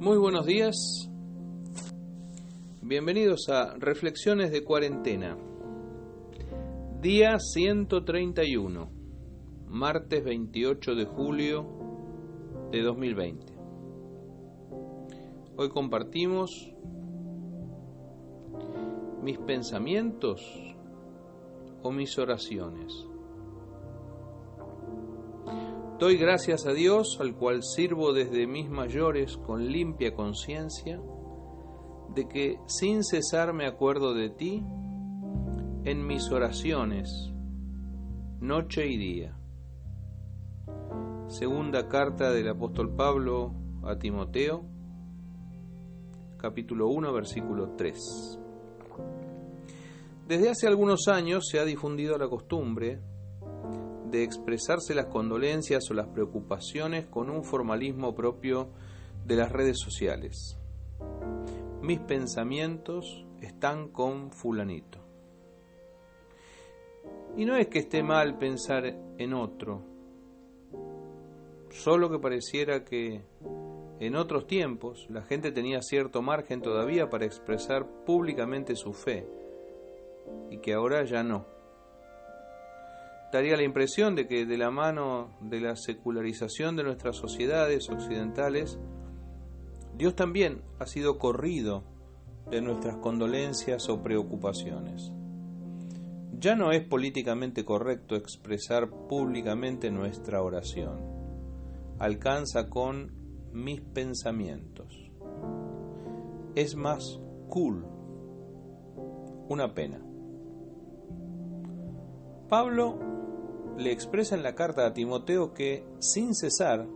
Muy buenos días. Bienvenidos a Reflexiones de Cuarentena. Día 131, martes 28 de julio de 2020. Hoy compartimos mis pensamientos o mis oraciones. Doy gracias a Dios, al cual sirvo desde mis mayores con limpia conciencia, de que sin cesar me acuerdo de ti en mis oraciones, noche y día. Segunda carta del apóstol Pablo a Timoteo, capítulo 1, versículo 3. Desde hace algunos años se ha difundido la costumbre de expresarse las condolencias o las preocupaciones con un formalismo propio de las redes sociales. Mis pensamientos están con fulanito. Y no es que esté mal pensar en otro, solo que pareciera que en otros tiempos la gente tenía cierto margen todavía para expresar públicamente su fe y que ahora ya no daría la impresión de que de la mano de la secularización de nuestras sociedades occidentales, Dios también ha sido corrido de nuestras condolencias o preocupaciones. Ya no es políticamente correcto expresar públicamente nuestra oración. Alcanza con mis pensamientos. Es más cool. Una pena. Pablo le expresa en la carta a Timoteo que, sin cesar,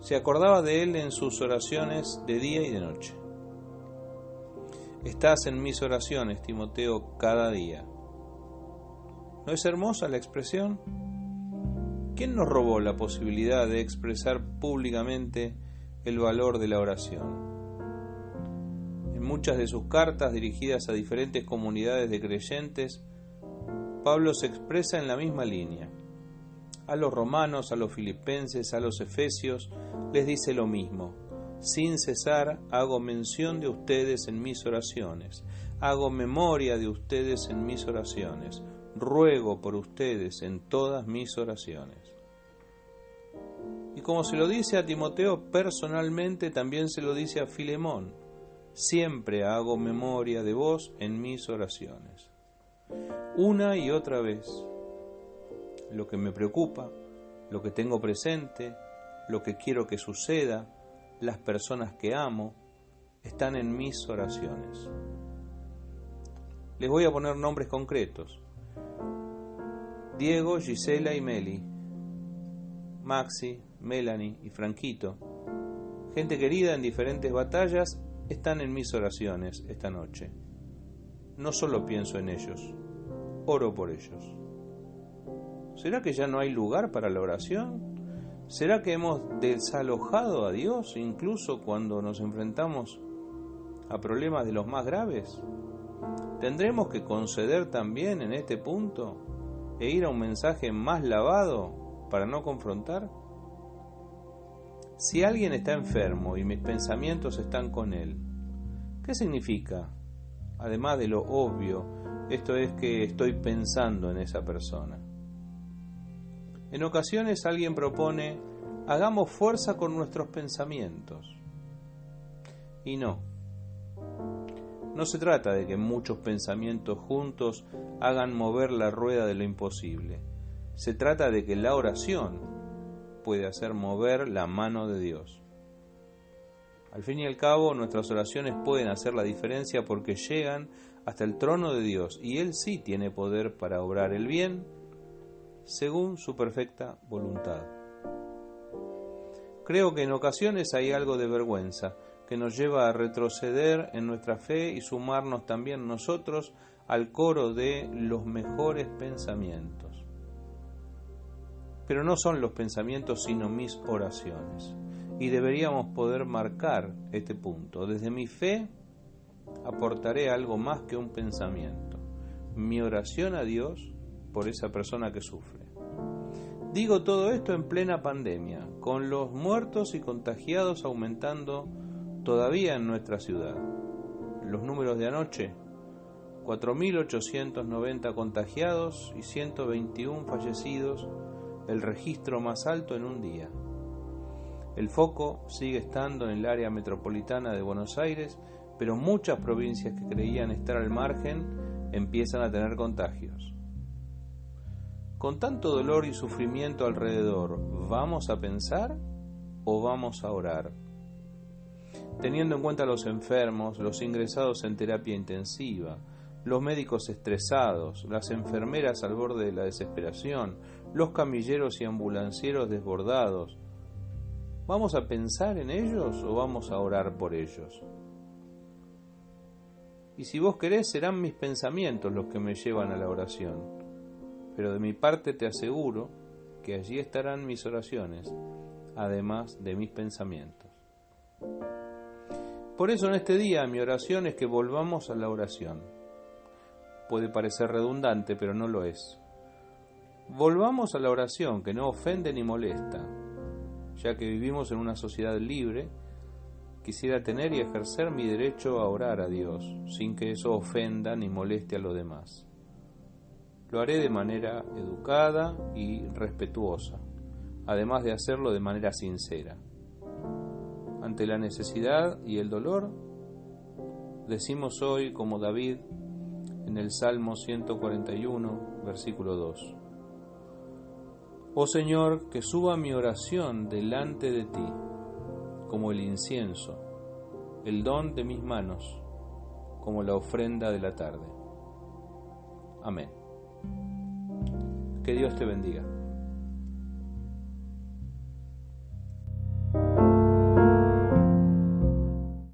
se acordaba de él en sus oraciones de día y de noche. Estás en mis oraciones, Timoteo, cada día. ¿No es hermosa la expresión? ¿Quién nos robó la posibilidad de expresar públicamente el valor de la oración? En muchas de sus cartas dirigidas a diferentes comunidades de creyentes, Pablo se expresa en la misma línea. A los romanos, a los filipenses, a los efesios, les dice lo mismo. Sin cesar hago mención de ustedes en mis oraciones, hago memoria de ustedes en mis oraciones, ruego por ustedes en todas mis oraciones. Y como se lo dice a Timoteo personalmente, también se lo dice a Filemón, siempre hago memoria de vos en mis oraciones una y otra vez lo que me preocupa, lo que tengo presente, lo que quiero que suceda, las personas que amo, están en mis oraciones. Les voy a poner nombres concretos. Diego, Gisela y Meli, Maxi, Melanie y Franquito, gente querida en diferentes batallas, están en mis oraciones esta noche. No solo pienso en ellos, oro por ellos. ¿Será que ya no hay lugar para la oración? ¿Será que hemos desalojado a Dios incluso cuando nos enfrentamos a problemas de los más graves? ¿Tendremos que conceder también en este punto e ir a un mensaje más lavado para no confrontar? Si alguien está enfermo y mis pensamientos están con él, ¿qué significa? Además de lo obvio esto es que estoy pensando en esa persona. En ocasiones alguien propone, hagamos fuerza con nuestros pensamientos. Y no. No se trata de que muchos pensamientos juntos hagan mover la rueda de lo imposible. Se trata de que la oración puede hacer mover la mano de Dios. Al fin y al cabo, nuestras oraciones pueden hacer la diferencia porque llegan hasta el trono de Dios y Él sí tiene poder para obrar el bien según su perfecta voluntad. Creo que en ocasiones hay algo de vergüenza que nos lleva a retroceder en nuestra fe y sumarnos también nosotros al coro de los mejores pensamientos. Pero no son los pensamientos sino mis oraciones y deberíamos poder marcar este punto. Desde mi fe aportaré algo más que un pensamiento, mi oración a Dios por esa persona que sufre. Digo todo esto en plena pandemia, con los muertos y contagiados aumentando todavía en nuestra ciudad. Los números de anoche, 4.890 contagiados y 121 fallecidos, el registro más alto en un día. El foco sigue estando en el área metropolitana de Buenos Aires, pero muchas provincias que creían estar al margen empiezan a tener contagios. Con tanto dolor y sufrimiento alrededor, ¿vamos a pensar o vamos a orar? Teniendo en cuenta los enfermos, los ingresados en terapia intensiva, los médicos estresados, las enfermeras al borde de la desesperación, los camilleros y ambulancieros desbordados, ¿Vamos a pensar en ellos o vamos a orar por ellos? Y si vos querés, serán mis pensamientos los que me llevan a la oración. Pero de mi parte te aseguro que allí estarán mis oraciones, además de mis pensamientos. Por eso en este día mi oración es que volvamos a la oración. Puede parecer redundante, pero no lo es. Volvamos a la oración que no ofende ni molesta, ya que vivimos en una sociedad libre, quisiera tener y ejercer mi derecho a orar a Dios, sin que eso ofenda ni moleste a los demás. Lo haré de manera educada y respetuosa, además de hacerlo de manera sincera. Ante la necesidad y el dolor, decimos hoy como David en el Salmo 141, versículo 2. Oh Señor, que suba mi oración delante de ti, como el incienso, el don de mis manos, como la ofrenda de la tarde. Amén. Que Dios te bendiga.